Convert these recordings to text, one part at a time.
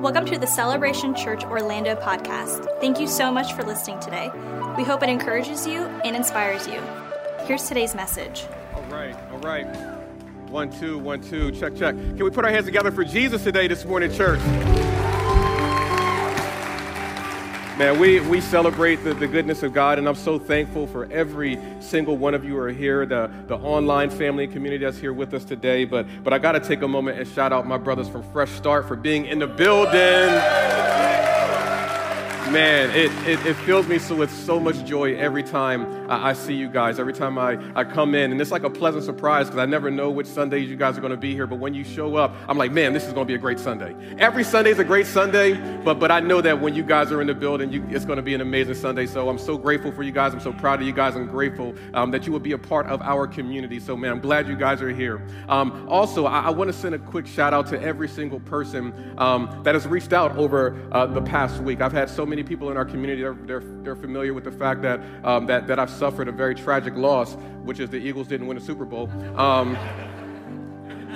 Welcome to the Celebration Church Orlando podcast. Thank you so much for listening today. We hope it encourages you and inspires you. Here's today's message. All right, all right. One, two, one, two, check, check. Can we put our hands together for Jesus today, this morning, church? Man, we, we celebrate the, the goodness of God, and I'm so thankful for every single one of you who are here, the, the online family and community that's here with us today. But, but I got to take a moment and shout out my brothers from Fresh Start for being in the building. Man, it, it, it, fills me so with so much joy every time I, I, see you guys, every time I, I come in. And it's like a pleasant surprise because I never know which Sundays you guys are going to be here. But when you show up, I'm like, man, this is going to be a great Sunday. Every Sunday is a great Sunday, but, but I know that when you guys are in the building, you, it's going to be an amazing Sunday. So I'm so grateful for you guys. I'm so proud of you guys. I'm grateful um, that you will be a part of our community. So, man, I'm glad you guys are here. Um, also, I, I want to send a quick shout out to every single person um, that has reached out over uh, the past week. I've had so many many people in our community are they're, they're familiar with the fact that, um, that, that I've suffered a very tragic loss, which is the Eagles didn't win a Super Bowl. Um,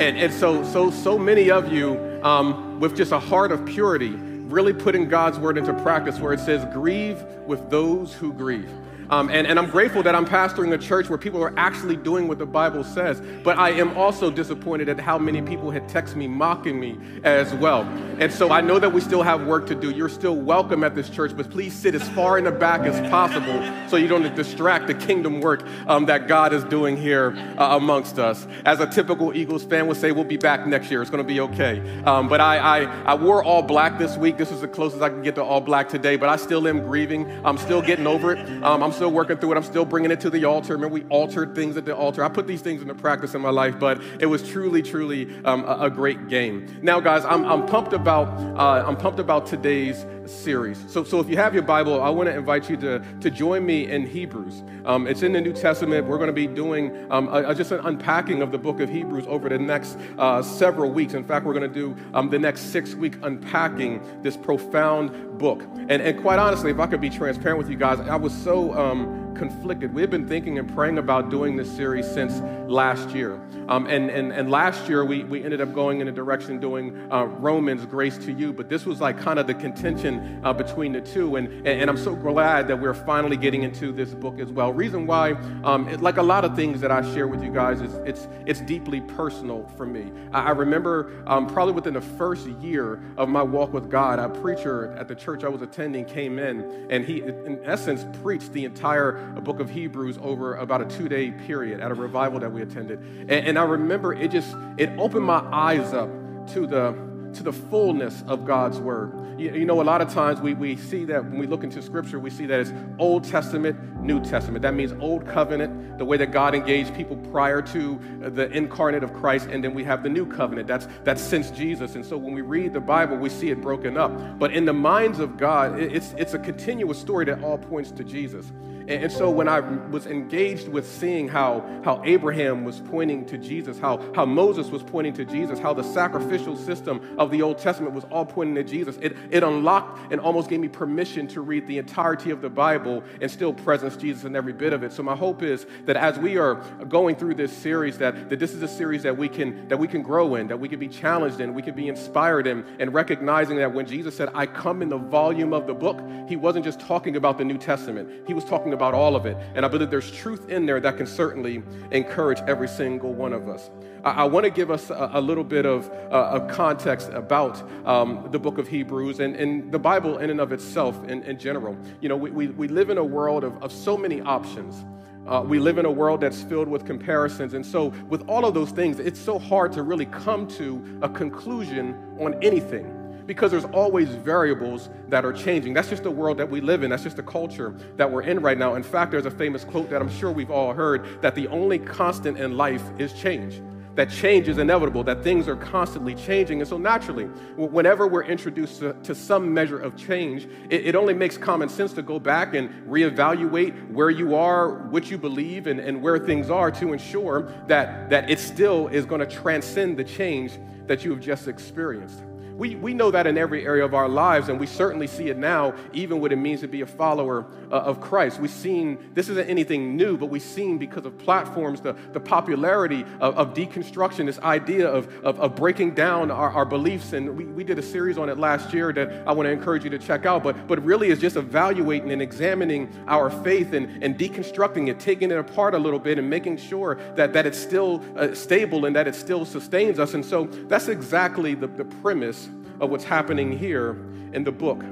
and, and so, so, so many of you, um, with just a heart of purity, really putting God's word into practice where it says, grieve with those who grieve. Um, and, and I'm grateful that I'm pastoring a church where people are actually doing what the Bible says. But I am also disappointed at how many people had texted me mocking me as well. And so I know that we still have work to do. You're still welcome at this church, but please sit as far in the back as possible so you don't distract the kingdom work um, that God is doing here uh, amongst us. As a typical Eagles fan would say, we'll be back next year. It's going to be okay. Um, but I, I, I wore all black this week. This is the closest I can get to all black today, but I still am grieving. I'm still getting over it. Um, I'm still working through it. I'm still bringing it to the altar. Remember, we altered things at the altar. I put these things into practice in my life, but it was truly, truly um, a, a, great game. Now, guys, I'm, I'm pumped about uh, I'm pumped about today's series. So, so if you have your Bible, I want to invite you to, to join me in Hebrews. Um, it's in the New Testament. We're going to be doing um, a, a, just an unpacking of the book of Hebrews over the next uh, several weeks. In fact, we're going to do um, the next six week unpacking this profound book. And, and quite honestly, if I could be transparent with you guys, I was so um, conflicted. We've been thinking and praying about doing this series since last year. Um, and, and, and last year, we, we ended up going in a direction doing uh, Romans, Grace to You. But this was like kind of the contention uh, between the two. And, and, and, I'm so glad that we're finally getting into this book as well. Reason why, um, it, like a lot of things that I share with you guys, is it's, it's deeply personal for me. I, I remember um, probably within the first year of my walk with God, a preacher at the church I was attending came in, and he, in essence, preached the entire book of Hebrews over about a two day period at a revival that we attended. And, and I remember it just, it opened my eyes up to the, to the fullness of God's word. You, you, know, a lot of times we, we see that when we look into scripture, we see that it's Old Testament, New Testament. That means Old Covenant, the way that God engaged people prior to the incarnate of Christ, and then we have the New Covenant. That's, that's since Jesus. And so when we read the Bible, we see it broken up. But in the minds of God, it's, it's a continuous story that all points to Jesus. And, so when I was engaged with seeing how, how Abraham was pointing to Jesus, how, how Moses was pointing to Jesus, how the sacrificial system of the Old Testament was all pointing to Jesus, it, it unlocked and almost gave me permission to read the entirety of the Bible and still presence Jesus in every bit of it. So my hope is that as we are going through this series, that, that this is a series that we can that we can grow in, that we can be challenged in, we can be inspired in, and recognizing that when Jesus said, I come in the volume of the book, he wasn't just talking about the New Testament. He was talking about about all of it. And I believe there's truth in there that can certainly encourage every single one of us. I, I want to give us a, a little bit of, uh, context about um, the book of Hebrews and, and, the Bible in and of itself in, in general. You know, we, we, we, live in a world of, of so many options. Uh, we live in a world that's filled with comparisons. And so, with all of those things, it's so hard to really come to a conclusion on anything because there's always variables that are changing. That's just the world that we live in. That's just the culture that we're in right now. In fact, there's a famous quote that I'm sure we've all heard that the only constant in life is change. That change is inevitable, that things are constantly changing. And so, naturally, whenever we're introduced to, to some measure of change, it, it, only makes common sense to go back and reevaluate where you are, what you believe, and, and where things are to ensure that, that it still is going to transcend the change that you have just experienced. We, we know that in every area of our lives, and we certainly see it now, even what it means to be a follower uh, of Christ. We've seen, this isn't anything new, but we've seen because of platforms, the, the popularity of, of deconstruction, this idea of, of, of breaking down our, our, beliefs. And we, we did a series on it last year that I want to encourage you to check out. But, but really is just evaluating and examining our faith and, and deconstructing it, taking it apart a little bit, and making sure that, that it's still uh, stable and that it still sustains us. And so that's exactly the, the premise of what's happening here in the book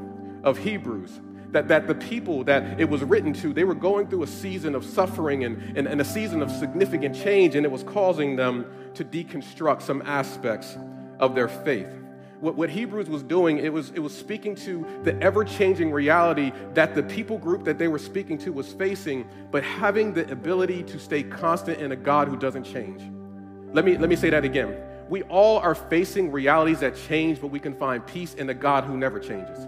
of Hebrews. That, that the people that it was written to, they were going through a season of suffering and, and, and a season of significant change, and it was causing them to deconstruct some aspects of their faith. What, what Hebrews was doing, it was, it was speaking to the ever changing reality that the people group that they were speaking to was facing, but having the ability to stay constant in a God who doesn't change. Let me, let me say that again we all are facing realities that change, but we can find peace in the God who never changes.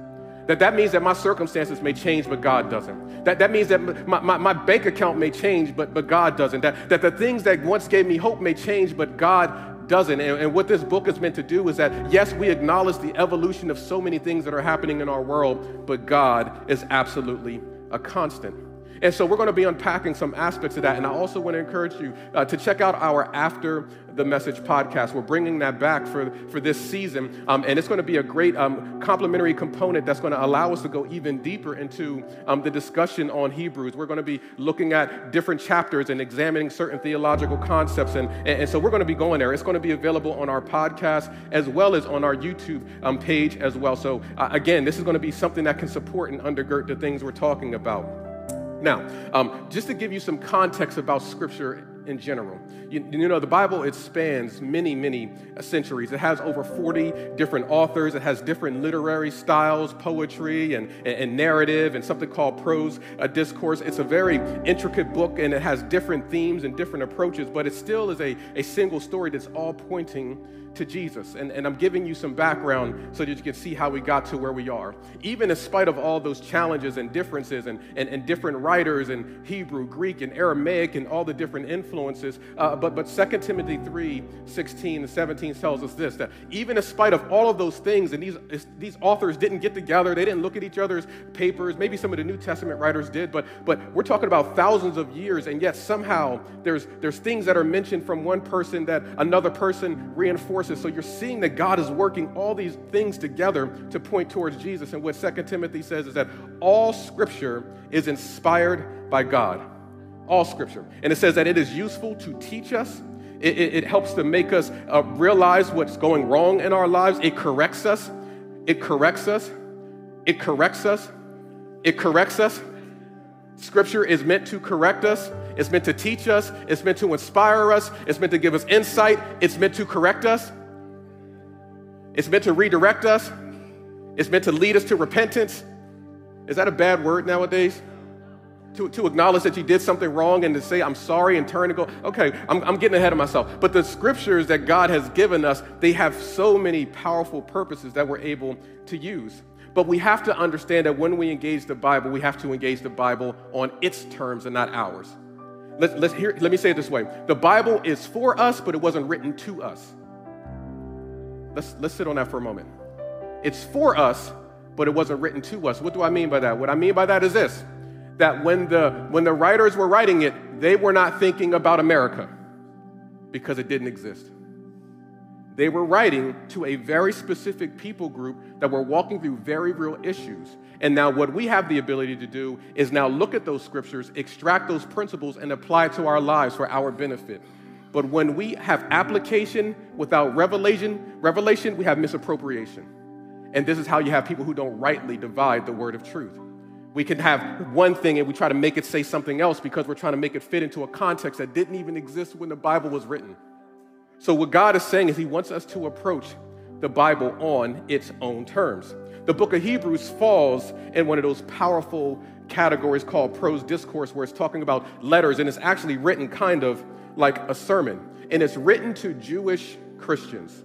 That that means that my circumstances may change, but God doesn't. That that means that my, my, my, bank account may change, but, but God doesn't. That, that the things that once gave me hope may change, but God doesn't. And, and what this book is meant to do is that, yes, we acknowledge the evolution of so many things that are happening in our world, but God is absolutely a constant. And so we're going to be unpacking some aspects of that. And I also want to encourage you uh, to check out our After the Message podcast. We're bringing that back for, for this season. Um, and it's going to be a great um, complementary component that's going to allow us to go even deeper into um, the discussion on Hebrews. We're going to be looking at different chapters and examining certain theological concepts. And, and, and so we're going to be going there. It's going to be available on our podcast as well as on our YouTube um, page as well. So, uh, again, this is going to be something that can support and undergird the things we're talking about. Now, um, just to give you some context about Scripture in general, you, you, know, the Bible, it spans many, many centuries. It has over 40 different authors, it has different literary styles, poetry and, and, and narrative, and something called prose uh, discourse. It's a very intricate book, and it has different themes and different approaches, but it still is a, a single story that's all pointing to Jesus. And, and I'm giving you some background so that you can see how we got to where we are. Even in spite of all those challenges and differences and, and, and different writers and Hebrew, Greek, and Aramaic and all the different influences, uh, but, but 2 Timothy 3 16 and 17 tells us this that even in spite of all of those things, and these, these authors didn't get together, they didn't look at each other's papers, maybe some of the New Testament writers did, but, but we're talking about thousands of years, and yet somehow there's, there's things that are mentioned from one person that another person reinforces so you're seeing that God is working all these things together to point towards Jesus. And what 2 Timothy says is that all scripture is inspired by God. All scripture. And it says that it is useful to teach us. It, it, it helps to make us uh, realize what's going wrong in our lives. It corrects us. It corrects us. It corrects us. It corrects us. Scripture is meant to correct us, it's meant to teach us, it's meant to inspire us, it's meant to give us insight, it's meant to correct us, it's meant to redirect us, it's meant to lead us to repentance. Is that a bad word nowadays? To, to acknowledge that you did something wrong and to say, I'm sorry, and turn and go, okay, I'm, I'm getting ahead of myself. But the scriptures that God has given us, they have so many powerful purposes that we're able to use. But we have to understand that when we engage the Bible, we have to engage the Bible on its terms and not ours. Let's, let's hear, let me say it this way the Bible is for us, but it wasn't written to us. Let's, let's sit on that for a moment. It's for us, but it wasn't written to us. What do I mean by that? What I mean by that is this that when the, when the writers were writing it, they were not thinking about America because it didn't exist. They were writing to a very specific people group that were walking through very real issues. And now, what we have the ability to do is now look at those scriptures, extract those principles, and apply to our lives for our benefit. But when we have application without revelation, revelation, we have misappropriation. And this is how you have people who don't rightly divide the word of truth. We can have one thing and we try to make it say something else because we're trying to make it fit into a context that didn't even exist when the Bible was written. So, what God is saying is He wants us to approach the Bible on its own terms. The book of Hebrews falls in one of those powerful categories called prose discourse, where it's talking about letters, and it's actually written kind of like a sermon. And it's written to Jewish Christians.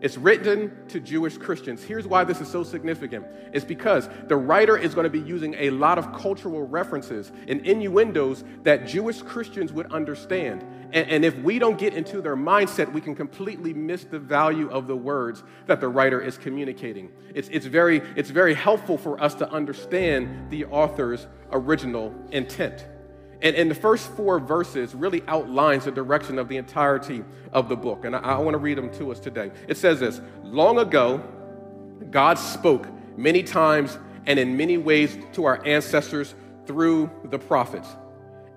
It's written to Jewish Christians. Here's why this is so significant. It's because the writer is going to be using a lot of cultural references and innuendos that Jewish Christians would understand. And, and, if we don't get into their mindset, we can completely miss the value of the words that the writer is communicating. It's, it's, very, it's very helpful for us to understand the author's original intent. And, and the first four verses really outlines the direction of the entirety of the book. And I, I want to read them to us today. It says this Long ago, God spoke many times and in many ways to our ancestors through the prophets.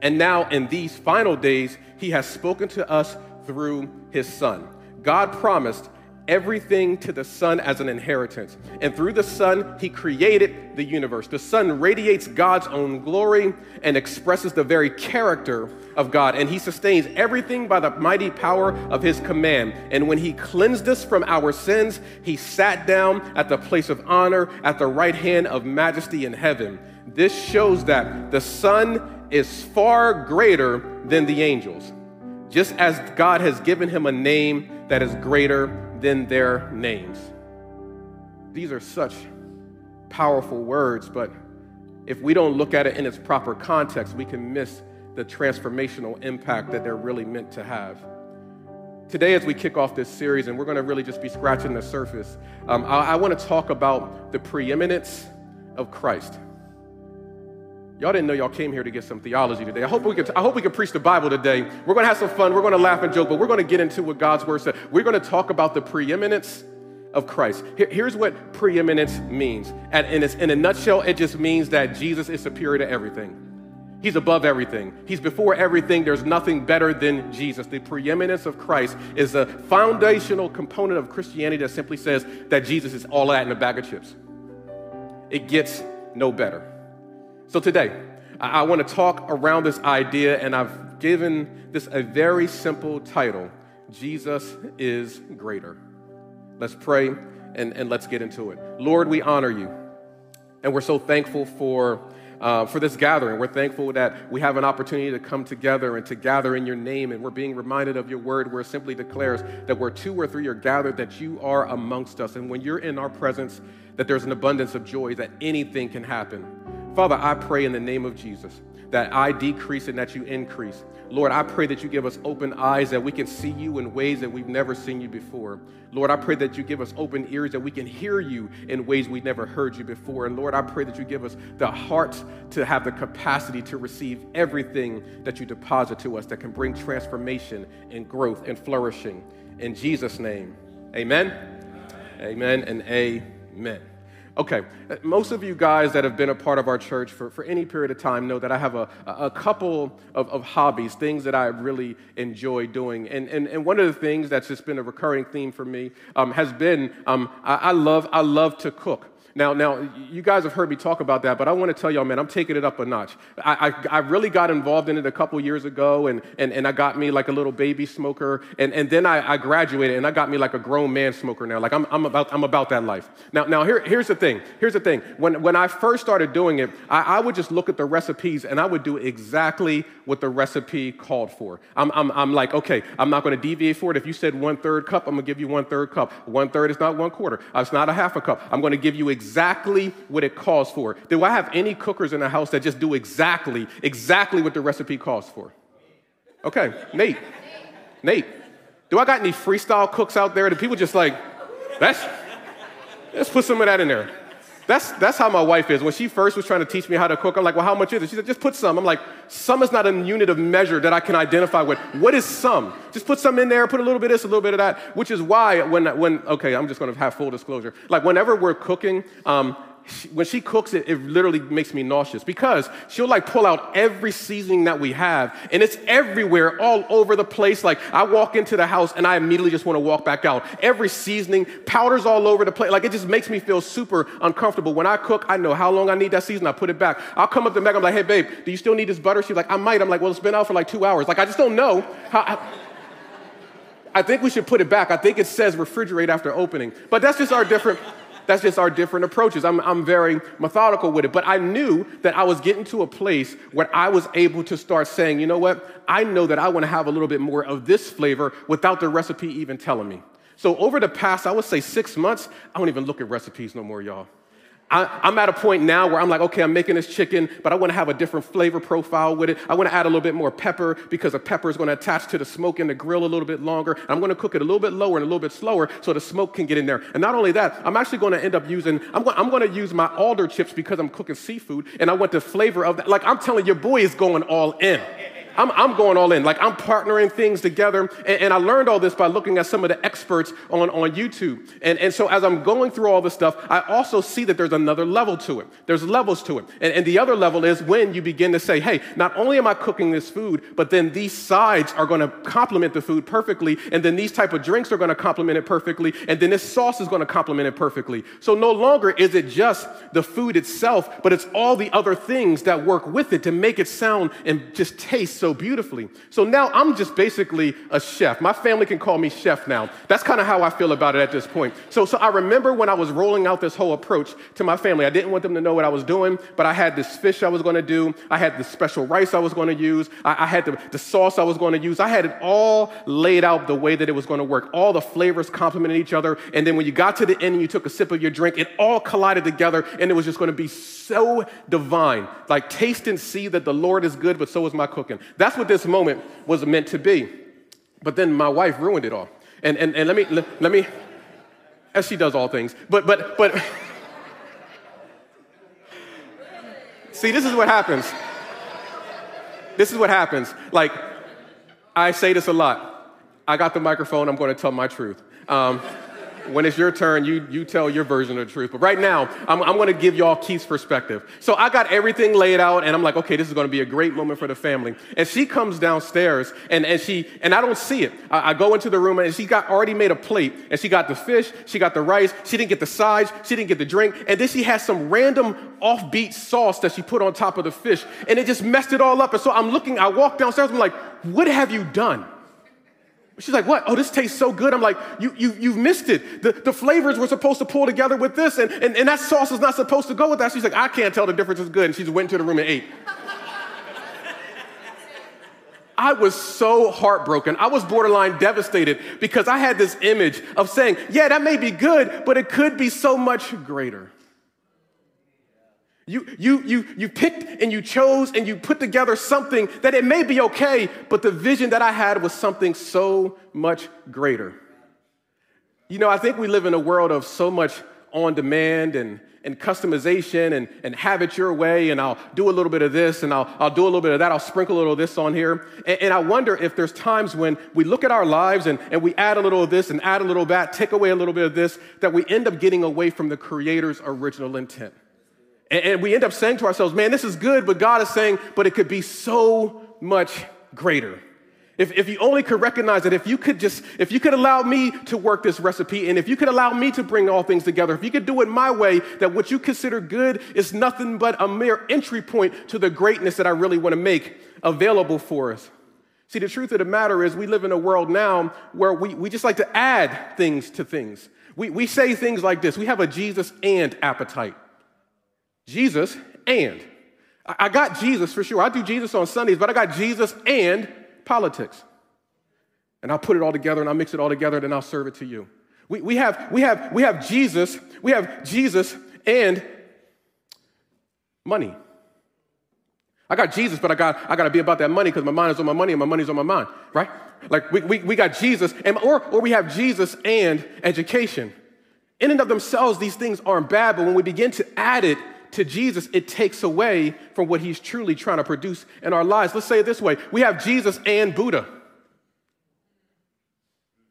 And now, in these final days, he has spoken to us through his son. God promised everything to the Son as an inheritance. And through the Son, He created the universe. The Son radiates God's own glory and expresses the very character of God. And He sustains everything by the mighty power of His command. And when He cleansed us from our sins, He sat down at the place of honor at the right hand of majesty in heaven. This shows that the Son is far greater than the angels. Just as God has given him a name that is greater than their names. These are such powerful words, but if we don't look at it in its proper context, we can miss the transformational impact that they're really meant to have. Today, as we kick off this series, and we're going to really just be scratching the surface, um, I, I want to talk about the preeminence of Christ. Y'all didn't know y'all came here to get some theology today. I hope we can, I hope we can preach the Bible today. We're going to have some fun. We're going to laugh and joke, but we're going to get into what God's word said. We're going to talk about the preeminence of Christ. Here, here's what preeminence means. And in, in a nutshell, it just means that Jesus is superior to everything. He's above everything. He's before everything. There's nothing better than Jesus. The preeminence of Christ is a foundational component of Christianity that simply says that Jesus is all that in a bag of chips. It gets no better. So today, I, want to talk around this idea, and I've given this a very simple title Jesus is greater. Let's pray and, and let's get into it. Lord, we honor you, and we're so thankful for. Uh, for this gathering. We're thankful that we have an opportunity to come together and to gather in your name, and we're being reminded of your word where it simply declares that where two or three are gathered, that you are amongst us. And when you're in our presence, that there's an abundance of joy, that anything can happen. Father, I pray in the name of Jesus that I decrease and that you increase. Lord, I pray that you give us open eyes that we can see you in ways that we've never seen you before. Lord, I pray that you give us open ears that we can hear you in ways we've never heard you before. And Lord, I pray that you give us the heart to have the capacity to receive everything that you deposit to us that can bring transformation and growth and flourishing. In Jesus' name, amen, amen, amen and amen. Okay, most of you guys that have been a part of our church for, for any period of time know that I have a, a couple of, of hobbies, things that I really enjoy doing. And, and, and one of the things that's just been a recurring theme for me um, has been um, I, I, love, I love to cook. Now, now, you guys have heard me talk about that, but I want to tell y'all, man, I'm taking it up a notch. I, I, I really got involved in it a couple years ago, and, and, and I got me like a little baby smoker, and, and then I, I graduated, and I got me like a grown man smoker now. Like, I'm, I'm, about, I'm about that life. Now, now here, here's the thing. Here's the thing. When, when I first started doing it, I, I would just look at the recipes, and I would do exactly what the recipe called for. I'm, I'm, I'm like, okay, I'm not going to deviate for it. If you said one third cup, I'm going to give you one third cup. One third is not one quarter. It's not a half a cup. I'm going to give you exactly exactly what it calls for. Do I have any cookers in the house that just do exactly, exactly what the recipe calls for? Okay, Nate. Nate. Do I got any freestyle cooks out there that people just like, let's, let's put some of that in there? That's, that's how my wife is. When she first was trying to teach me how to cook, I'm like, well, how much is it? She said, just put some. I'm like, some is not a unit of measure that I can identify with. What is some? Just put some in there, put a little bit of this, a little bit of that, which is why when, when okay, I'm just going to have full disclosure. Like whenever we're cooking, um, when she cooks it, it literally makes me nauseous because she'll like pull out every seasoning that we have and it's everywhere, all over the place. Like I walk into the house and I immediately just want to walk back out. Every seasoning, powders all over the place. Like it just makes me feel super uncomfortable. When I cook, I know how long I need that season. I put it back. I'll come up to Meg. I'm like, hey, babe, do you still need this butter? She's like, I might. I'm like, well, it's been out for like two hours. Like I just don't know how. I, I think we should put it back. I think it says refrigerate after opening. But that's just our different that's just our different approaches. I'm, I'm very methodical with it. But I knew that I was getting to a place where I was able to start saying, you know what? I know that I want to have a little bit more of this flavor without the recipe even telling me. So over the past, I would say six months, I don't even look at recipes no more, y'all. I, am at a point now where I'm like, okay, I'm making this chicken, but I want to have a different flavor profile with it. I want to add a little bit more pepper because the pepper is going to attach to the smoke in the grill a little bit longer. I'm going to cook it a little bit lower and a little bit slower so the smoke can get in there. And not only that, I'm actually going to end up using, I'm going, I'm going to use my alder chips because I'm cooking seafood and I want the flavor of that. Like I'm telling your boy is going all in. I'm, I'm going all in. Like I'm partnering things together. And, and, I learned all this by looking at some of the experts on, on YouTube. And, and so as I'm going through all this stuff, I also see that there's another level to it. There's levels to it. And, and the other level is when you begin to say, hey, not only am I cooking this food, but then these sides are going to complement the food perfectly. And then these type of drinks are going to complement it perfectly. And then this sauce is going to complement it perfectly. So no longer is it just the food itself, but it's all the other things that work with it to make it sound and just taste so so beautifully. So now I'm just basically a chef. My family can call me chef now. That's kind of how I feel about it at this point. So, so I remember when I was rolling out this whole approach to my family, I didn't want them to know what I was doing, but I had this fish I was going to do. I had the special rice I was going to use. I, I had the, the sauce I was going to use. I had it all laid out the way that it was going to work. All the flavors complemented each other. And then when you got to the end and you took a sip of your drink, it all collided together and it was just going to be so divine. Like taste and see that the Lord is good, but so is my cooking. That's what this moment was meant to be. But then my wife ruined it all. And, and, and let me, let, let me, as she does all things, but, but, but, see, this is what happens. This is what happens. Like, I say this a lot. I got the microphone, I'm to tell my truth. Um, when it's your turn, you, you tell your version of the truth. But right now, I'm, I'm going to give y'all Keith's perspective. So I got everything laid out, and I'm like, okay, this is going to be a great moment for the family. And she comes downstairs, and, and she and I don't see it. I, I go into the room, and she got already made a plate, and she got the fish, she got the rice, she didn't get the sides, she didn't get the drink, and then she has some random offbeat sauce that she put on top of the fish, and it just messed it all up. And so I'm looking, I walk downstairs, I'm like, what have you done? She's like, what? Oh, this tastes so good. I'm like, you, you, you've missed it. The, the flavors were supposed to pull together with this, and, and, and that sauce is not supposed to go with that. She's like, I can't tell the difference is good. And she just went into the room and ate. I was so heartbroken. I was borderline devastated because I had this image of saying, yeah, that may be good, but it could be so much greater. You, you, you, you picked and you chose and you put together something that it may be okay, but the vision that I had was something so much greater. You know, I think we live in a world of so much on demand and, and customization and, and have it your way, and I'll do a little bit of this and I'll, I'll do a little bit of that, I'll sprinkle a little of this on here. And, and I wonder if there's times when we look at our lives and, and we add a little of this and add a little of that, take away a little bit of this, that we end up getting away from the Creator's original intent. And, we end up saying to ourselves, man, this is good, but God is saying, but it could be so much greater. If, if you only could recognize it, if you could just, if you could allow me to work this recipe, and if you could allow me to bring all things together, if you could do it my way, that what you consider good is nothing but a mere entry point to the greatness that I really want to make available for us. See, the truth of the matter is, we live in a world now where we, we just like to add things to things. We, we say things like this we have a Jesus and appetite. Jesus and. I got Jesus for sure. I do Jesus on Sundays, but I got Jesus and politics. And I'll put it all together and I'll mix it all together and then I'll serve it to you. We, we, have, we, have, we have Jesus, we have Jesus and money. I got Jesus, but I got, I got to be about that money because my mind is on my money and my money's on my mind, right? Like we, we, we got Jesus, and, or, or we have Jesus and education. In and of themselves, these things aren't bad, but when we begin to add it to Jesus, it takes away from what he's truly trying to produce in our lives. Let's say it this way we have Jesus and Buddha.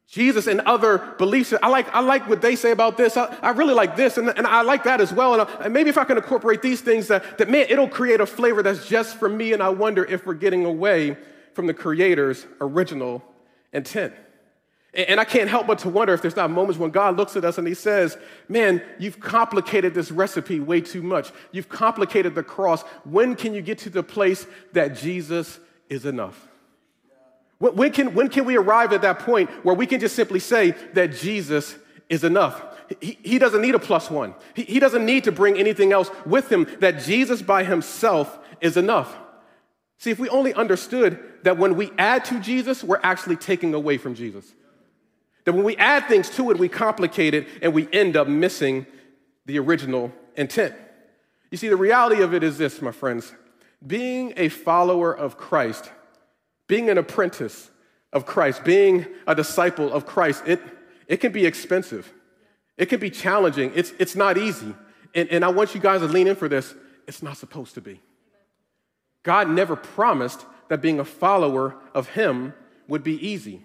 Jesus and other beliefs. I like, I like what they say about this. I, I really like this, and, and I like that as well. And, I, and, maybe if I can incorporate these things, that, that, man, it'll create a flavor that's just for me. And I wonder if we're getting away from the Creator's original intent. And I can't help but to wonder if there's not moments when God looks at us and He says, Man, you've complicated this recipe way too much. You've complicated the cross. When can you get to the place that Jesus is enough? When can, when can we arrive at that point where we can just simply say that Jesus is enough? He, he doesn't need a plus one, he, he doesn't need to bring anything else with him, that Jesus by himself is enough. See, if we only understood that when we add to Jesus, we're actually taking away from Jesus That when we add things to it, we complicate it and we end up missing the original intent. You see, the reality of it is this, my friends being a follower of Christ, being an apprentice of Christ, being a disciple of Christ, it, it can be expensive. It can be challenging. It's, it's not easy. And, and I want you guys to lean in for this. It's not supposed to be. God never promised that being a follower of Him would be easy.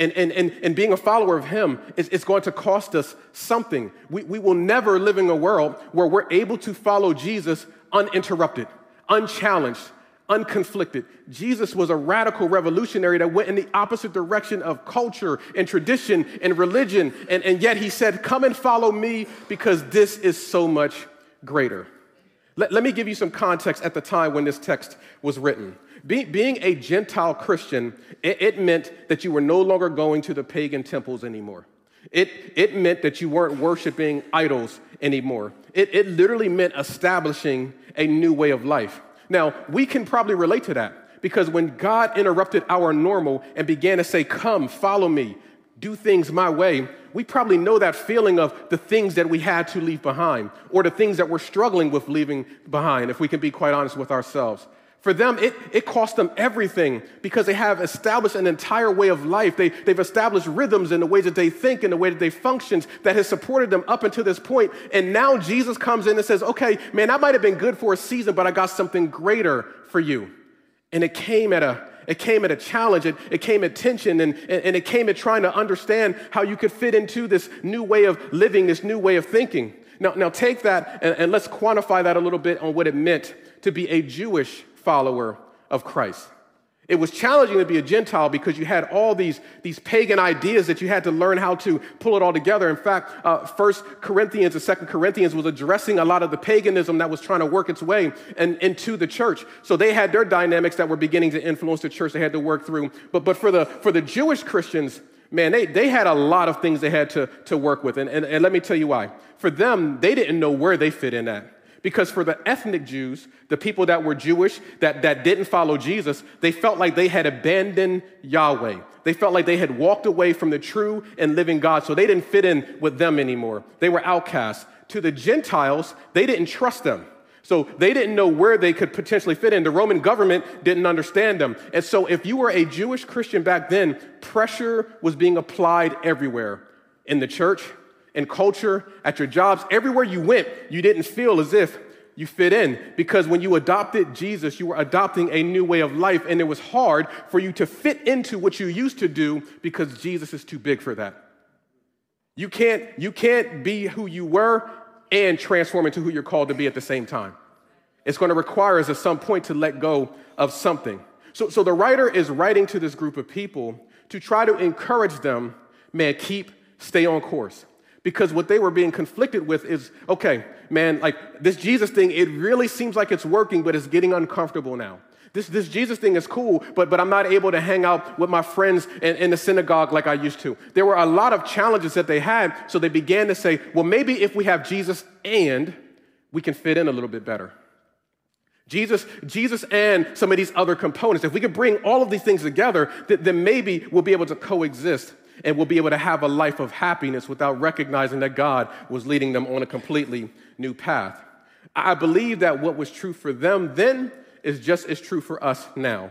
And, and, and, and being a follower of Him is, is going to cost us something. We, we will never live in a world where we're able to follow Jesus uninterrupted, unchallenged, unconflicted. Jesus was a radical revolutionary that went in the opposite direction of culture and tradition and religion. And, and yet He said, Come and follow me because this is so much greater. Let, let me give you some context at the time when this text was written. Be, being a Gentile Christian, it, it meant that you were no longer going to the pagan temples anymore. It, it meant that you weren't worshiping idols anymore. It, it literally meant establishing a new way of life. Now, we can probably relate to that because when God interrupted our normal and began to say, Come, follow me, do things my way, we probably know that feeling of the things that we had to leave behind or the things that we're struggling with leaving behind, if we can be quite honest with ourselves. For them, it, it cost them everything because they have established an entire way of life. They, they've established rhythms in the way that they think and the way that they function that has supported them up until this point. And now Jesus comes in and says, okay, man, that might have been good for a season, but I got something greater for you. And it came at a, it came at a challenge, it, it came at tension, and, and it came at trying to understand how you could fit into this new way of living, this new way of thinking. Now, now take that and, and let's quantify that a little bit on what it meant to be a Jewish follower of Christ. It was challenging to be a Gentile because you had all these, these pagan ideas that you had to learn how to pull it all together. In fact, uh, First Corinthians and Second Corinthians was addressing a lot of the paganism that was trying to work its way and, into the church. So they had their dynamics that were beginning to influence the church they had to work through. But, but for, the, for the Jewish Christians, man, they, they had a lot of things they had to, to work with. And, and, and let me tell you why. For them, they didn't know where they fit in at. Because for the ethnic Jews, the people that were Jewish, that, that didn't follow Jesus, they felt like they had abandoned Yahweh. They felt like they had walked away from the true and living God, so they didn't fit in with them anymore. They were outcasts. To the Gentiles, they didn't trust them. So they didn't know where they could potentially fit in. The Roman government didn't understand them. And so if you were a Jewish Christian back then, pressure was being applied everywhere in the church, in culture, at your jobs, everywhere you went, you didn't feel as if you fit in because when you adopted Jesus, you were adopting a new way of life, and it was hard for you to fit into what you used to do because Jesus is too big for that. You can't, you can't be who you were and transform into who you're called to be at the same time. It's going to require us at some point to let go of something. So, so the writer is writing to this group of people to try to encourage them, man, keep, stay on course. Because what they were being conflicted with is okay, man, like this Jesus thing, it really seems like it's working, but it's getting uncomfortable now. This, this Jesus thing is cool, but, but I'm not able to hang out with my friends in, in the synagogue like I used to. There were a lot of challenges that they had, so they began to say, well, maybe if we have Jesus and we can fit in a little bit better. Jesus, Jesus and some of these other components. If we could bring all of these things together, then maybe we'll be able to coexist and will be able to have a life of happiness without recognizing that God was leading them on a completely new path. I believe that what was true for them then is just as true for us now.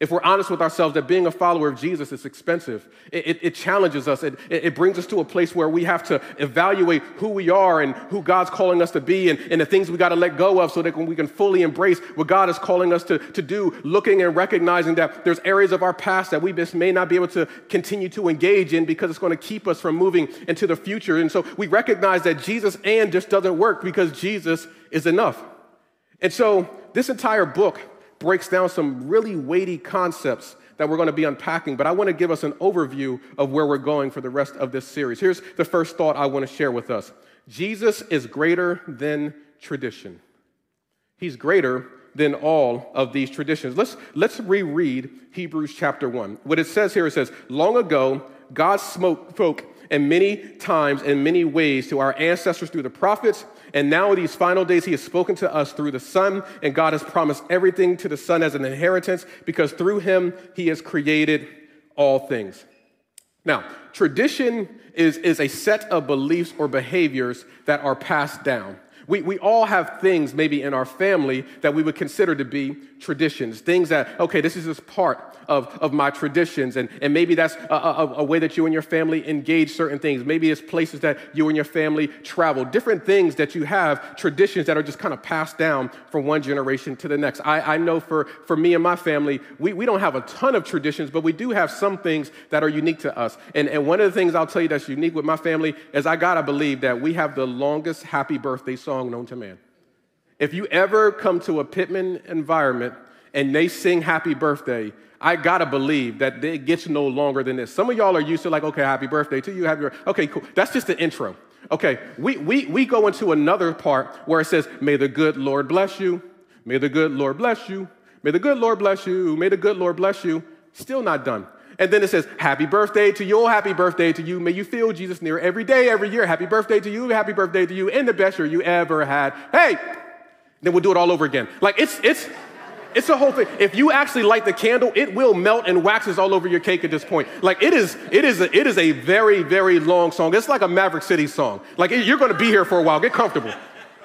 If we're honest with ourselves, that being a follower of Jesus is expensive. It, it, it challenges us. It, it, brings us to a place where we have to evaluate who we are and who God's calling us to be and, and the things we got to let go of so that we can fully embrace what God is calling us to, to do, looking and recognizing that there's areas of our past that we just may not be able to continue to engage in because it's going to keep us from moving into the future. And so we recognize that Jesus and just doesn't work because Jesus is enough. And so this entire book breaks down some really weighty concepts that we're going to be unpacking, but I want to give us an overview of where we're going for the rest of this series. Here's the first thought I want to share with us Jesus is greater than tradition. He's greater than all of these traditions. Let's, let's reread Hebrews chapter 1. What it says here, it says, Long ago, God spoke in many times in many ways to our ancestors through the prophets and now, in these final days, he has spoken to us through the Son, and God has promised everything to the Son as an inheritance because through him he has created all things. Now, tradition is, is a set of beliefs or behaviors that are passed down. We, we all have things maybe in our family that we would consider to be traditions, things that, okay, this is just part of, of my traditions. And, and maybe that's a, a, a way that you and your family engage certain things. Maybe it's places that you and your family travel, different things that you have, traditions that are just kind of passed down from one generation to the next. I, I know for, for me and my family, we, we don't have a ton of traditions, but we do have some things that are unique to us. And, and one of the things I'll tell you that's unique with my family is I gotta believe that we have the longest happy birthday song known to man. If you ever come to a Pittman environment and they sing happy birthday, I gotta believe that it gets no longer than this. Some of y'all are used to like, okay, happy birthday to you, happy birthday. Okay, cool. That's just the intro. Okay, we, we, we go into another part where it says, May the good Lord bless you. May the good Lord bless you. May the good Lord bless you. May the good Lord bless you. Still not done. And then it says, Happy birthday to you, happy birthday to you. May you feel Jesus near every day, every year. Happy birthday to you, happy birthday to you, and the best year you ever had. Hey! Then we'll do it all over again. Like it's it's it's a whole thing. If you actually light the candle, it will melt and waxes all over your cake at this point. Like it is, it is, a, it is a very, very long song. It's like a Maverick City song. Like you're going to be here for a while. Get comfortable.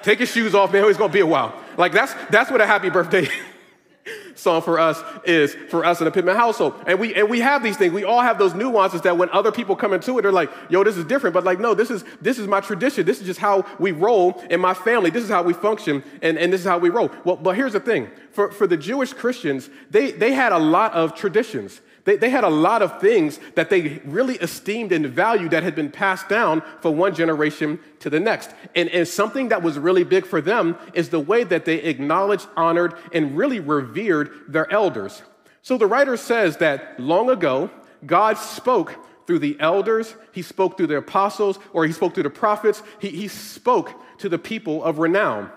Take your shoes off, man. It's going to be a while. Like that's that's what a happy birthday song for us is for us in the Pittman household. And we and we have these things. We all have those nuances that when other people come into it, they're like, yo, this is different. But like, no, this is this is my tradition. This is just how we roll in my family. This is how we function, and, and this is how we roll. Well, but here's the thing. For, for the Jewish Christians, they, they had a lot of traditions. They, they had a lot of things that they really esteemed and valued that had been passed down from one generation to the next. And, and something that was really big for them is the way that they acknowledged, honored, and really revered their elders. So the writer says that long ago, God spoke through the elders, he spoke through the apostles, or he spoke through the prophets, he, he spoke to the people of renown.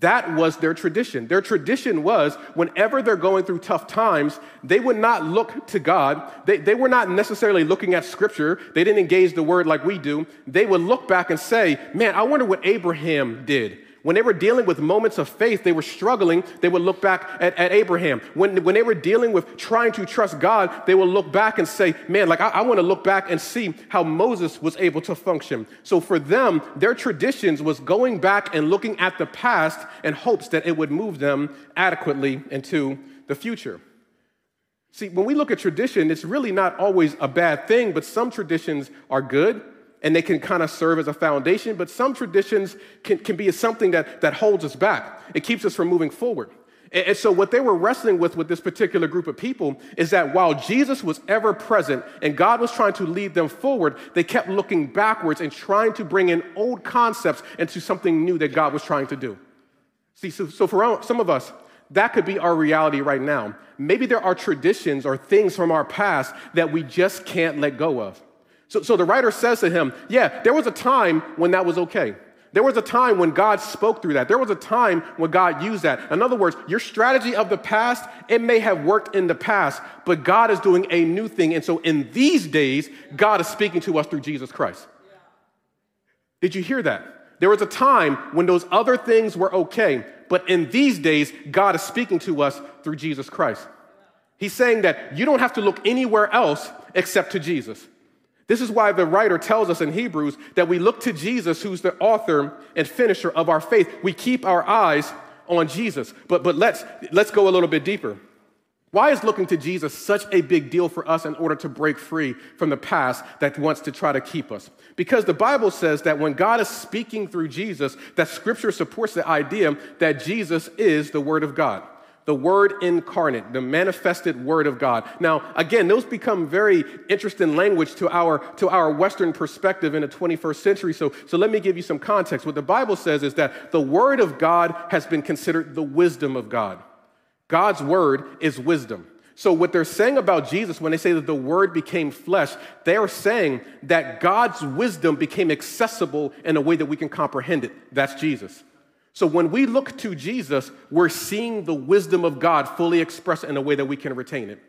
That was their tradition. Their tradition was whenever they're going through tough times, they would not look to God. They, they were not necessarily looking at scripture. They didn't engage the word like we do. They would look back and say, Man, I wonder what Abraham did. When they were dealing with moments of faith, they were struggling, they would look back at, at Abraham. When, when they were dealing with trying to trust God, they would look back and say, Man, like I, I want to look back and see how Moses was able to function. So for them, their traditions was going back and looking at the past in hopes that it would move them adequately into the future. See, when we look at tradition, it's really not always a bad thing, but some traditions are good and they can kind of serve as a foundation, but some traditions can, can be something that, that holds us back. It keeps us from moving forward. And, and so, what they were wrestling with with this particular group of people is that while Jesus was ever present and God was trying to lead them forward, they kept looking backwards and trying to bring in old concepts into something new that God was trying to do. See, so, so for some of us, that could be our reality right now. Maybe there are traditions or things from our past that we just can't let go of. So, so the writer says to him, Yeah, there was a time when that was okay. There was a time when God spoke through that. There was a time when God used that. In other words, your strategy of the past, it may have worked in the past, but God is doing a new thing. And so in these days, God is speaking to us through Jesus Christ. Did you hear that? There was a time when those other things were okay, but in these days, God is speaking to us through Jesus Christ. He's saying that you don't have to look anywhere else except to Jesus. This is why the writer tells us in Hebrews that we look to Jesus, who's the author and finisher of our faith. We keep our eyes on Jesus. But, but let's, let's go a little bit deeper. Why is looking to Jesus such a big deal for us in order to break free from the past that wants to try to keep us? Because the Bible says that when God is speaking through Jesus, that scripture supports the idea that Jesus is the Word of God the Word incarnate, the manifested Word of God. Now, again, those become very interesting language to our, to our Western perspective in the 21st century. So, so let me give you some context. What the Bible says is that the Word of God has been considered the wisdom of God. God's Word is wisdom. So, what they're saying about Jesus when they say that the Word became flesh, they are saying that God's wisdom became accessible in a way that we can comprehend it. That's Jesus. So when we look to Jesus, we're seeing the wisdom of God fully expressed in a way that we can retain it.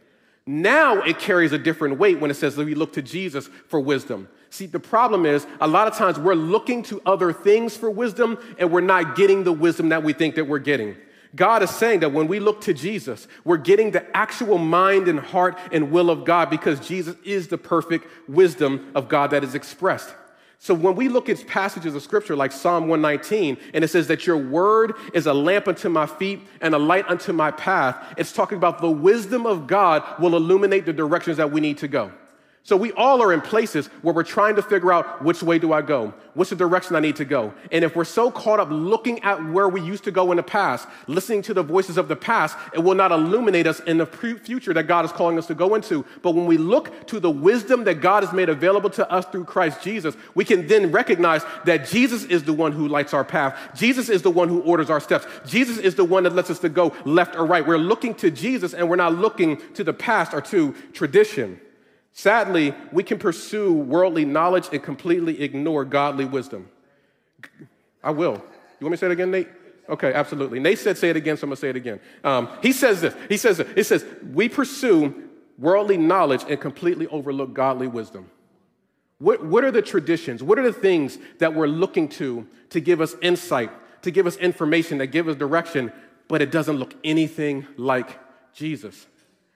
Now it carries a different weight when it says that we look to Jesus for wisdom. See, the problem is a lot of times we're looking to other things for wisdom and we're not getting the wisdom that we think that we're getting. God is saying that when we look to Jesus, we're getting the actual mind and heart and will of God because Jesus is the perfect wisdom of God that is expressed. So when we look at passages of scripture like Psalm 119, and it says that your word is a lamp unto my feet and a light unto my path, it's talking about the wisdom of God will illuminate the directions that we need to go. So we all are in places where we're trying to figure out which way do I go? What's the direction I need to go? And if we're so caught up looking at where we used to go in the past, listening to the voices of the past, it will not illuminate us in the future that God is calling us to go into. But when we look to the wisdom that God has made available to us through Christ Jesus, we can then recognize that Jesus is the one who lights our path. Jesus is the one who orders our steps. Jesus is the one that lets us to go left or right. We're looking to Jesus and we're not looking to the past or to tradition. Sadly, we can pursue worldly knowledge and completely ignore godly wisdom. I will. You want me to say it again, Nate? Okay, absolutely. Nate said, say it again, so I'm to say it again. Um, he says this. He says, this. it says, we pursue worldly knowledge and completely overlook godly wisdom. What, what are the traditions? What are the things that we're looking to to give us insight, to give us information, that give us direction, but it doesn't look anything like Jesus?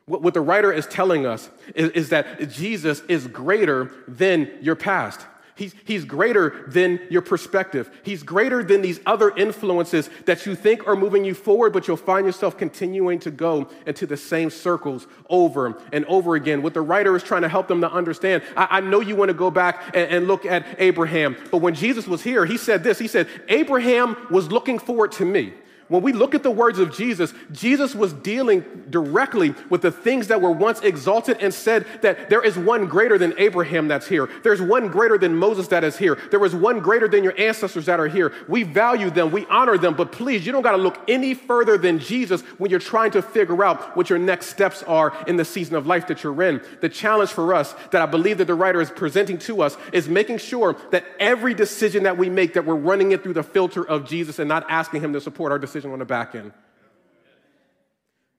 What the writer is telling us is, is, that Jesus is greater than your past. He's, he's greater than your perspective. He's greater than these other influences that you think are moving you forward, but you'll find yourself continuing to go into the same circles over and over again. What the writer is trying to help them to understand I, I know you want to go back and, and look at Abraham, but when Jesus was here, he said this He said, Abraham was looking forward to me. When we look at the words of Jesus, Jesus was dealing directly with the things that were once exalted and said that there is one greater than Abraham that's here. There's one greater than Moses that is here. There is one greater than your ancestors that are here. We value them, we honor them, but please, you don't got to look any further than Jesus when you're trying to figure out what your next steps are in the season of life that you're in. The challenge for us that I believe that the writer is presenting to us is making sure that every decision that we make that we're running it through the filter of Jesus and not asking him to support our decision decision on the back end.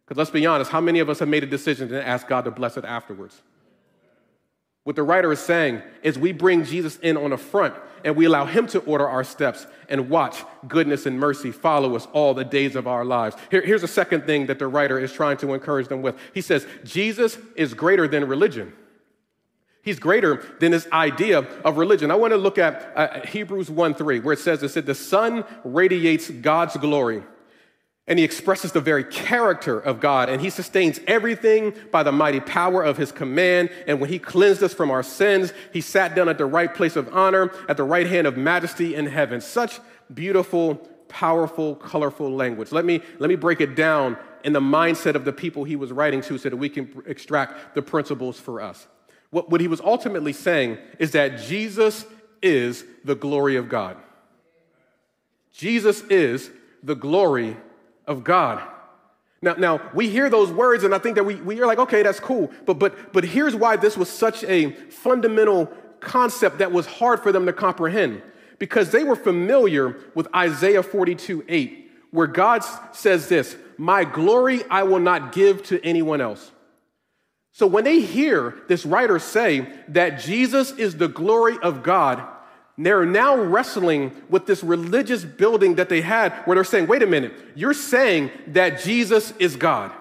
Because let's be honest, how many of us have made a decision and asked God to bless it afterwards? What the writer is saying is we bring Jesus in on the front and we allow him to order our steps and watch goodness and mercy follow us all the days of our lives. Here, here's a second thing that the writer is trying to encourage them with. He says, Jesus is greater than religion. He's greater than this idea of religion. I want to look at uh, Hebrews 1 3, where it says, it said, the Son radiates God's glory and he expresses the very character of God, and he sustains everything by the mighty power of his command. And when he cleansed us from our sins, he sat down at the right place of honor, at the right hand of majesty in heaven. Such beautiful, powerful, colorful language. Let me, let me break it down in the mindset of the people he was writing to so that we can extract the principles for us. What, what he was ultimately saying is that Jesus is the glory of God. Jesus is the glory of God. Now, now we hear those words, and I think that we, we are like, okay, that's cool. But, but, but here's why this was such a fundamental concept that was hard for them to comprehend. Because they were familiar with Isaiah 42 8, where God says this My glory I will not give to anyone else. So when they hear this writer say that Jesus is the glory of God, they're now wrestling with this religious building that they had where they're saying, wait a minute, you're saying that Jesus is God.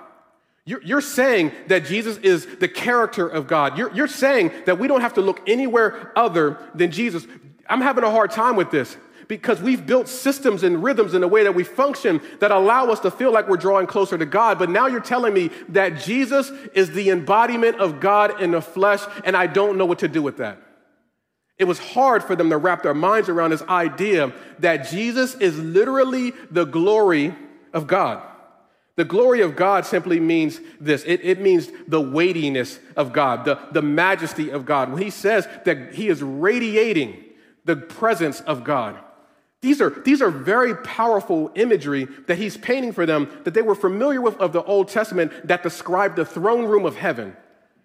You're, saying that Jesus is the character of God. You're, you're saying that we don't have to look anywhere other than Jesus. I'm having a hard time with this because we've built systems and rhythms in the way that we function that allow us to feel like we're drawing closer to God. But now you're telling me that Jesus is the embodiment of God in the flesh, and I don't know what to do with that. It was hard for them to wrap their minds around this idea that Jesus is literally the glory of God. The glory of God simply means this it, it, means the weightiness of God, the, the majesty of God. When he says that he is radiating the presence of God, these are, these are very powerful imagery that he's painting for them that they were familiar with of the Old Testament that described the throne room of heaven.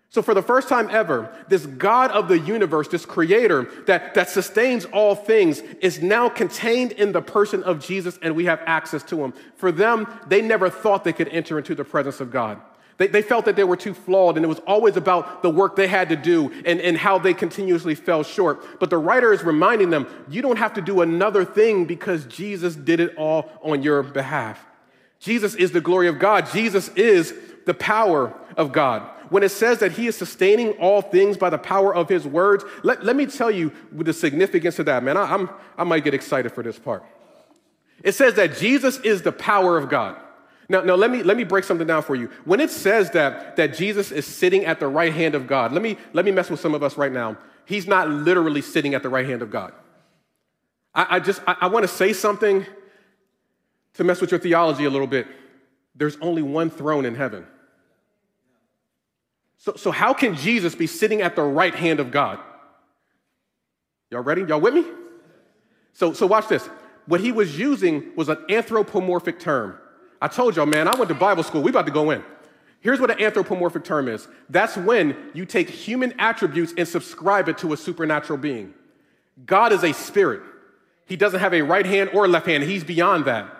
So, for the first time ever, this God of the universe, this creator that, that sustains all things, is now contained in the person of Jesus, and we have access to him. For them, they never thought they could enter into the presence of God. They, they felt that they were too flawed, and it was always about the work they had to do and, and how they continuously fell short. But the writer is reminding them you don't have to do another thing because Jesus did it all on your behalf. Jesus is the glory of God. Jesus is the power of God. When it says that he is sustaining all things by the power of his words, let, let me tell you the significance of that, man. I, I'm, I might get excited for this part. It says that Jesus is the power of God. Now, now let, me, let me break something down for you. When it says that, that Jesus is sitting at the right hand of God, let me, let me mess with some of us right now. He's not literally sitting at the right hand of God. I, I just, I, I want to say something to mess with your theology a little bit. There's only one throne in heaven. So, so how can Jesus be sitting at the right hand of God? Y'all ready? Y'all with me? So, so watch this. What he was using was an anthropomorphic term. I told y'all, man, I went to Bible school. We about to go in. Here's what an anthropomorphic term is that's when you take human attributes and subscribe it to a supernatural being. God is a spirit, He doesn't have a right hand or a left hand, He's beyond that.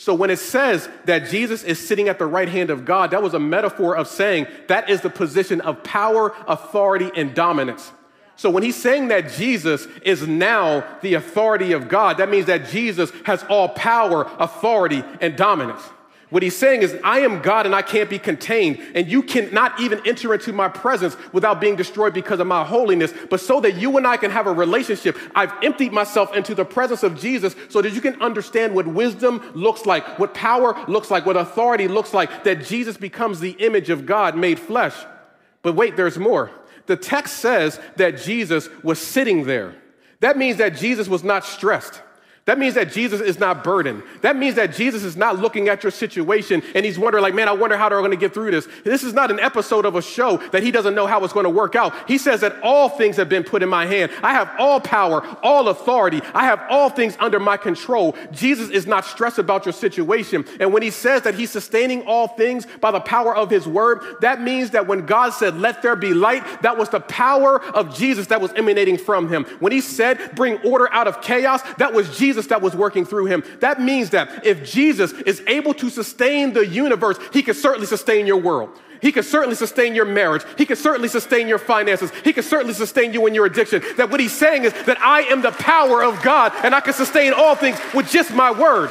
So when it says that Jesus is sitting at the right hand of God, that was a metaphor of saying that is the position of power, authority, and dominance. So when he's saying that Jesus is now the authority of God, that means that Jesus has all power, authority, and dominance. What he's saying is, I am God and I can't be contained, and you cannot even enter into my presence without being destroyed because of my holiness. But so that you and I can have a relationship, I've emptied myself into the presence of Jesus so that you can understand what wisdom looks like, what power looks like, what authority looks like, that Jesus becomes the image of God made flesh. But wait, there's more. The text says that Jesus was sitting there. That means that Jesus was not stressed. That means that Jesus is not burdened. That means that Jesus is not looking at your situation and he's wondering, like, man, I wonder how they're going to get through this. This is not an episode of a show that he doesn't know how it's going to work out. He says that all things have been put in my hand. I have all power, all authority. I have all things under my control. Jesus is not stressed about your situation. And when he says that he's sustaining all things by the power of his word, that means that when God said, let there be light, that was the power of Jesus that was emanating from him. When he said, bring order out of chaos, that was Jesus Jesus that was working through him. That means that if Jesus is able to sustain the universe, he can certainly sustain your world. He can certainly sustain your marriage. He can certainly sustain your finances. He can certainly sustain you in your addiction. That what he's saying is that I am the power of God and I can sustain all things with just my word.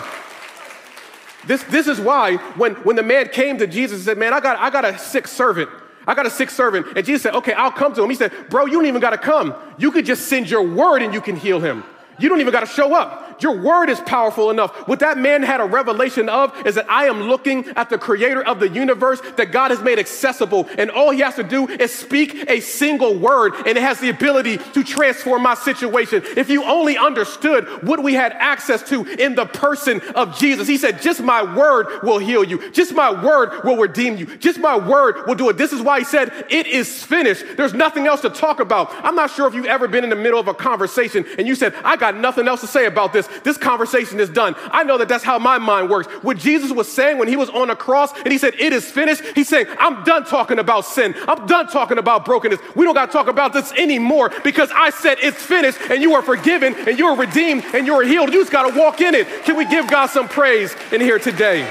This, this is why when, when the man came to Jesus and said, Man, I got, I got a sick servant. I got a sick servant. And Jesus said, Okay, I'll come to him. He said, Bro, you don't even got to come. You could just send your word and you can heal him. You don't even got to show up. Your word is powerful enough. What that man had a revelation of is that I am looking at the creator of the universe that God has made accessible. And all he has to do is speak a single word, and it has the ability to transform my situation. If you only understood what we had access to in the person of Jesus, he said, Just my word will heal you. Just my word will redeem you. Just my word will do it. This is why he said, It is finished. There's nothing else to talk about. I'm not sure if you've ever been in the middle of a conversation and you said, I got nothing else to say about this. This conversation is done. I know that that's how my mind works. What Jesus was saying when he was on the cross and he said, It is finished, he's saying, I'm done talking about sin. I'm done talking about brokenness. We don't got to talk about this anymore because I said it's finished and you are forgiven and you are redeemed and you are healed. You just got to walk in it. Can we give God some praise in here today?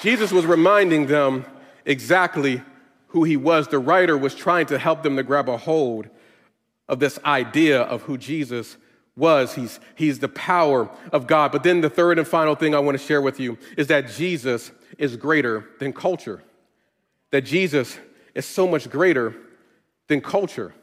Jesus was reminding them exactly who he was, the writer was trying to help them to grab a hold of this idea of who Jesus was. He's, he's the power of God. But then the third and final thing I want to share with you is that Jesus is greater than culture. That Jesus is so much greater than culture.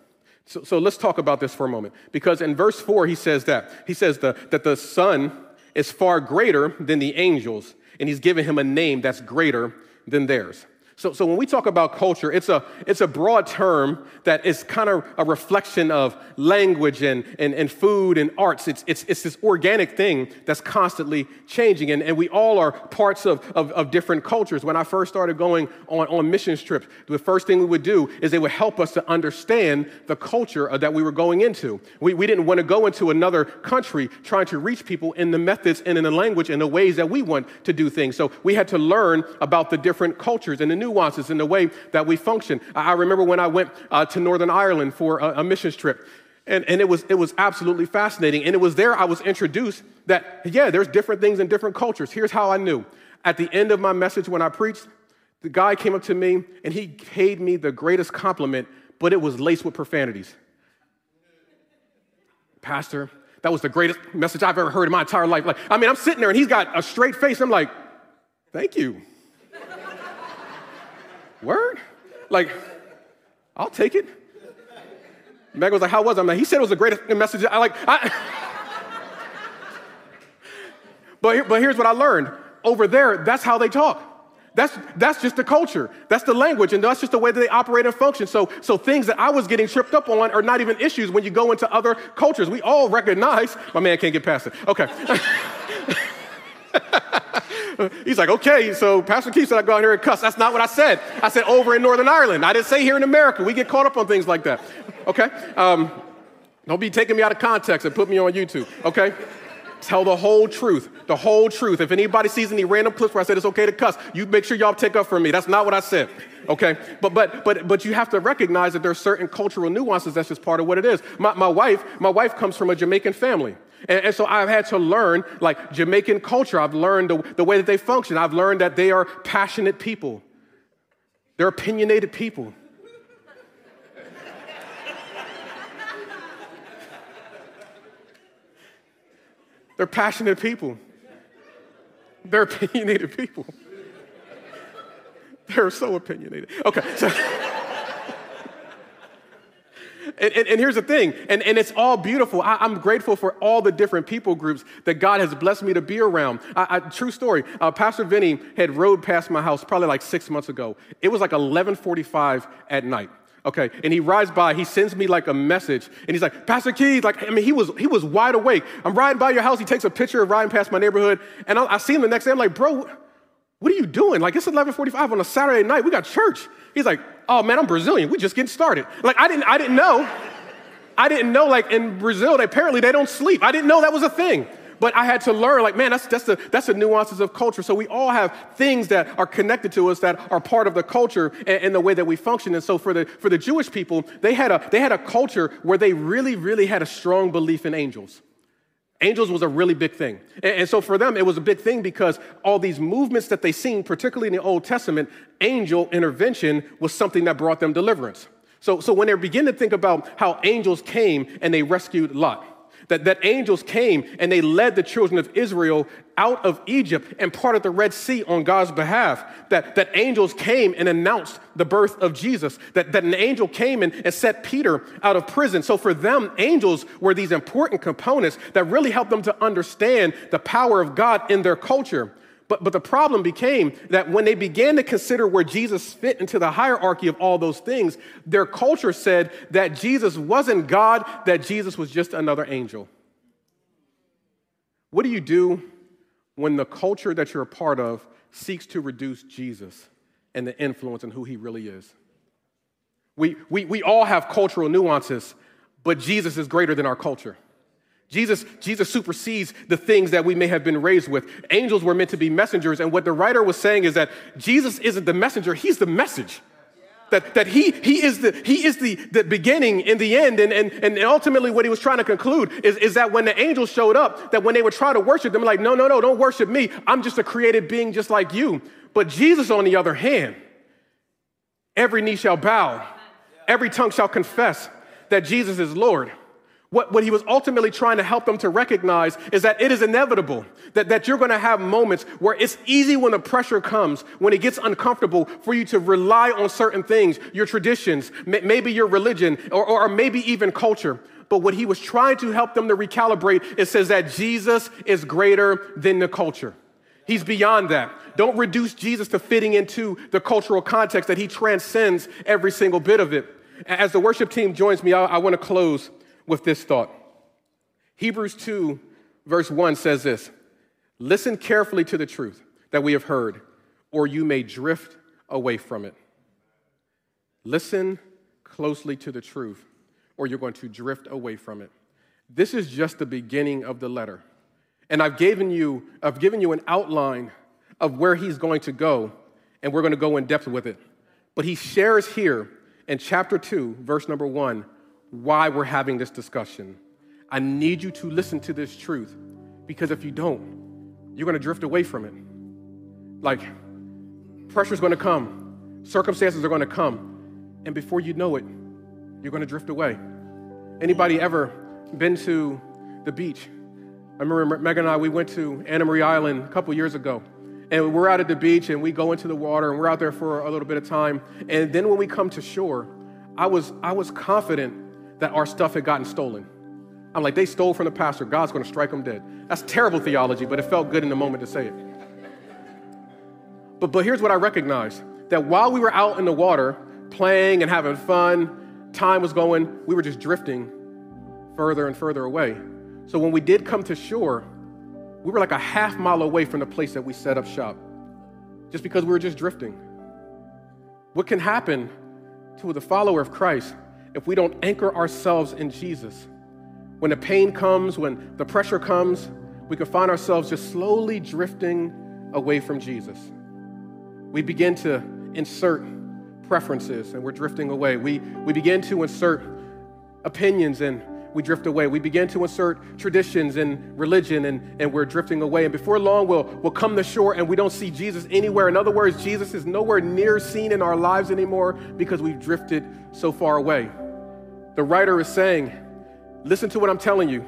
So, so let's talk about this for a moment. Because in verse 4, he says that. He says the, that the Son is far greater than the angels, and he's given him a name that's greater than theirs. So, so when we talk about culture, it's a, it's a broad term that is kind of a reflection of language and, and, and food and arts. It's, it's, it's this organic thing that's constantly changing. And, and we all are parts of, of, of different cultures. When I first started going on, on missions trips, the first thing we would do is they would help us to understand the culture uh, that we were going into. We, we didn't want to go into another country trying to reach people in the methods and in the language and the ways that we want to do things. So we had to learn about the different cultures and the new nuances in the way that we function. I remember when I went uh, to Northern Ireland for a, a missions trip. And, and it, was, it was absolutely fascinating. And it was there I was introduced that, yeah, there's different things in different cultures. Here's how I knew. At the end of my message, when I preached, the guy came up to me and he paid me the greatest compliment, but it was laced with profanities. Pastor, That was the greatest message I've ever heard in my entire life. Like, I mean, I'm sitting there and he's got a straight face. I'm like, thank you. Word? Like, I'll take it. Meg was like, how was it? I'm like, he said it was the greatest message. I like, I. but, but here's what I learned. Over there, that's how they talk. That's, that's just the culture. That's the language, and that's just the way that they operate and function. So, so things that I was getting tripped up on are not even issues when you go into other cultures. We all recognize, my man can't get past it. Okay. He's like, okay, so Pastor Keith said I go out here and cuss. That's not what I said. I said over in Northern Ireland. I didn't say here in America. We get caught up on things like that. Okay? Um, don't be taking me out of context and put me on YouTube. Okay? Tell the whole truth. The whole truth. If anybody sees any random clips where I said it's okay to cuss, you make sure y'all take up for me. That's not what I said. Okay? But but but but you have to recognize that there are certain cultural nuances that's just part of what it is. My, my wife, my wife comes from a Jamaican family. And, and, so I've had to learn, like Jamaican culture, I've learned the, the way that they function. I've learned that they are passionate people, they're opinionated people. They're passionate people. They're opinionated people. They're so opinionated. Okay, so. and, and, and, here's the thing, and, and it's all beautiful. I, am grateful for all the different people groups that God has blessed me to be around. I, I, true story, uh, Pastor Vinny had rode past my house probably like six months ago. It was like 11:45 at night. Okay, and he rides by, he sends me like a message, and he's like, Pastor Keith, like, I mean, he was he was wide awake. I'm riding by your house, he takes a picture of riding past my neighborhood, and I, I see him the next day. I'm like, bro, what are you doing? Like, it's 11:45 on a Saturday night. We got church. He's like, oh man, I'm Brazilian. We just getting started. Like, I didn't, I didn't know. I didn't know, like in Brazil, they, apparently they don't sleep. I didn't know that was a thing but I had to learn, like, man, that's, that's, the, that's the nuances of culture. So we all have things that are connected to us that are part of the culture and, and, the way that we function. And so for the, for the Jewish people, they had, a, they had a culture where they really, really had a strong belief in angels. Angels was a really big thing. And, and so for them, it was a big thing because all these movements that they seen, particularly in the Old Testament, angel intervention was something that brought them deliverance. So, so when they begin to think about how angels came and they rescued Lot, that, that angels came and they led the children of Israel out of Egypt and parted the Red Sea on God's behalf. That, that angels came and announced the birth of Jesus. That, that an angel came and, and set Peter out of prison. So for them, angels were these important components that really helped them to understand the power of God in their culture. But, but the problem became that when they began to consider where Jesus fit into the hierarchy of all those things, their culture said that Jesus wasn't God, that Jesus was just another angel. What do you do when the culture that you're a part of seeks to reduce Jesus and the influence and who he really is? We, we, we all have cultural nuances, but Jesus is greater than our culture. Jesus, Jesus supersedes the things that we may have been raised with. Angels were meant to be messengers, and what the writer was saying is that Jesus isn't the messenger, he's the message. That, that he, he is, the, he is the, the beginning and the end. And, and, and ultimately, what he was trying to conclude is, is that when the angels showed up, that when they would try to worship them, like, no, no, no, don't worship me. I'm just a created being just like you. But Jesus, on the other hand, every knee shall bow, every tongue shall confess that Jesus is Lord. What, what he was ultimately trying to help them to recognize is that it is inevitable, that, that you're going to have moments where it's easy when the pressure comes, when it gets uncomfortable, for you to rely on certain things, your traditions, maybe your religion, or, or maybe even culture. But what he was trying to help them to recalibrate, it says that Jesus is greater than the culture. He's beyond that. Don't reduce Jesus to fitting into the cultural context that he transcends every single bit of it. As the worship team joins me, I, I want to close with this thought. Hebrews 2, verse 1 says this Listen carefully to the truth that we have heard, or you may drift away from it. Listen closely to the truth, or you're going to drift away from it. This is just the beginning of the letter. And I've given you, I've given you an outline of where he's going to go, and we're going to go in depth with it. But he shares here in chapter 2, verse number 1, why we're having this discussion. I need you to listen to this truth because if you don't, you're going to drift away from it. Like, pressure's going to come, circumstances are going to come, and before you know it, you're going to drift away. Anybody ever been to the beach. I remember Megan and I, we went to Anna Maria Island a couple years ago. And we're out at the beach and we go into the water and we're out there for a little bit of time. And then when we come to shore, I was, I was confident that our stuff had gotten stolen. I'm like, they stole from the pastor. God's going to strike them dead. That's terrible theology, but it felt good in the moment to say it. But, but here's what I recognized that while we were out in the water playing and having fun, time was going, we were just drifting further and further away. So when we did come to shore, we were like a half mile away from the place that we set up shop just because we were just drifting. What can happen to the follower of Christ if we don't anchor ourselves in Jesus? When the pain comes, when the pressure comes, we can find ourselves just slowly drifting away from Jesus. We begin to insert preferences and we're drifting away. We, we begin to insert opinions and we drift away. We begin to insert traditions and religion and, and we're drifting away. And before long, we'll, we'll come to shore and we don't see Jesus anywhere. In other words, Jesus is nowhere near seen in our lives anymore because we've drifted so far away. The writer is saying, Listen to what I'm telling you.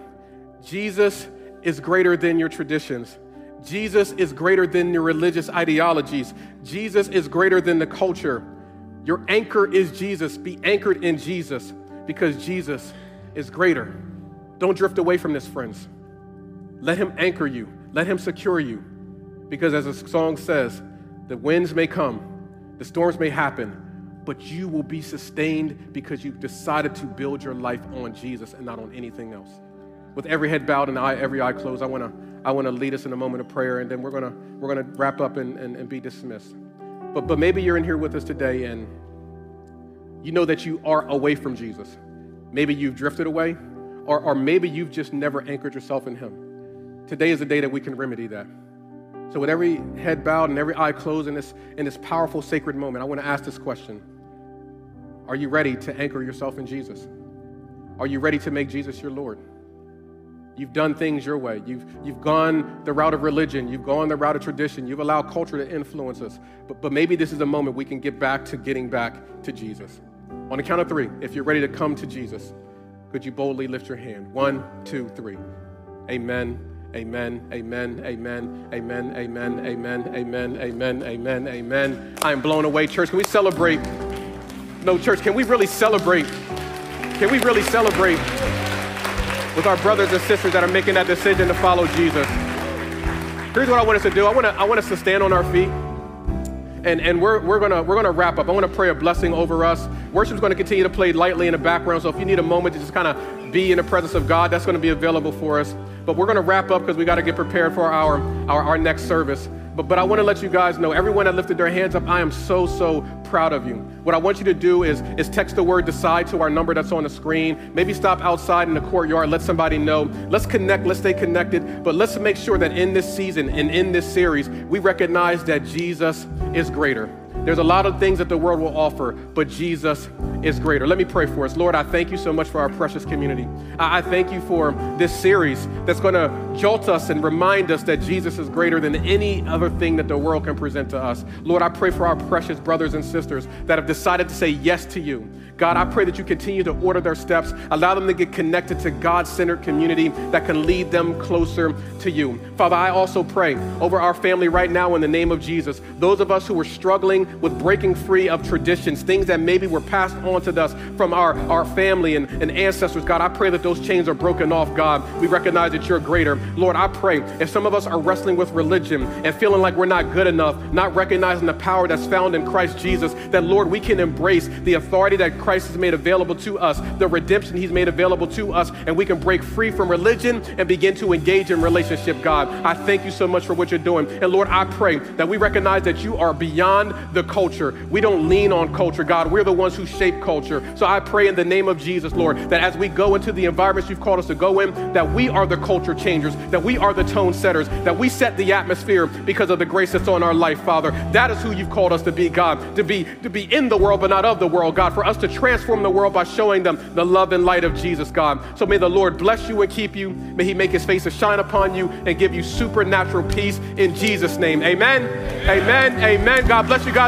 Jesus is greater than your traditions. Jesus is greater than your religious ideologies. Jesus is greater than the culture. Your anchor is Jesus. Be anchored in Jesus because Jesus is greater. Don't drift away from this, friends. Let him anchor you, let him secure you. Because as the song says, the winds may come, the storms may happen, but you will be sustained because you've decided to build your life on Jesus and not on anything else. With every head bowed and eye, every eye closed, I want to I want to lead us in a moment of prayer, and then we're gonna we're gonna wrap up and, and, and be dismissed. But but maybe you're in here with us today and you know that you are away from Jesus. Maybe you've drifted away, or, or maybe you've just never anchored yourself in Him. Today is the day that we can remedy that. So, with every head bowed and every eye closed in this, in this powerful, sacred moment, I want to ask this question Are you ready to anchor yourself in Jesus? Are you ready to make Jesus your Lord? You've done things your way. You've, you've gone the route of religion. You've gone the route of tradition. You've allowed culture to influence us. But, but maybe this is a moment we can get back to getting back to Jesus. On the count of three, if you're ready to come to Jesus, could you boldly lift your hand? One, two, three. Amen. Amen, amen, amen, amen, amen, amen, amen, amen, amen, amen. I am blown away. Church, can we celebrate? No, church, can we really celebrate? Can we really celebrate with our brothers and sisters that are making that decision to follow Jesus? Here's what I want us to do. I want, to, I want us to stand on our feet. And, and we're, we're gonna we're gonna wrap up. I want to pray a blessing over us. Worship's to continue to play lightly in the background. So if you need a moment to just kind of be in the presence of God, that's to be available for us. But we're to wrap up because we got to get prepared for our, our, our next service. But, but I want to let you guys know, everyone that lifted their hands up, I am so, so proud of you. What I want you to do is, is text the word decide to our number that's on the screen. Maybe stop outside in the courtyard, let somebody know. Let's connect, let's stay connected, but let's make sure that in this season and in this series, we recognize that Jesus is greater. There's a lot of things that the world will offer, but Jesus is greater. Let me pray for us. Lord, I thank you so much for our precious community. I thank you for this series that's going to jolt us and remind us that Jesus is greater than any other thing that the world can present to us. Lord, I pray for our precious brothers and sisters that have decided to say yes to you. God, I pray that you continue to order their steps, allow them to get connected to God centered community that can lead them closer to you. Father, I also pray over our family right now in the name of Jesus. Those of us who are struggling with breaking free of traditions, things that maybe were passed on to us from our, our family and, and ancestors, God, I pray that those chains are broken off, God. We recognize that you're greater. Lord, I pray if some of us are wrestling with religion and feeling like we're not good enough, not recognizing the power that's found in Christ Jesus, that Lord, we can embrace the authority that Christ has made available to us, the redemption He's made available to us, and we can break free from religion and begin to engage in relationship, God. I thank you so much for what you're doing. And Lord, I pray that we recognize that you are beyond the culture. We don't lean on culture, God. We're the ones who shape culture. So I pray in the name of Jesus, Lord, that as we go into the environments you've called us to go in, that we are the culture changers, that we are the tone setters, that we set the atmosphere because of the grace that's on our life, Father. That is who you've called us to be, God, to be to be in the world but not of the world, God, for us to transform the world by showing them the love and light of Jesus, God. So may the Lord bless you and keep you. May he make his face to shine upon you and give you supernatural peace in Jesus' name. Amen. Amen. Amen. God bless you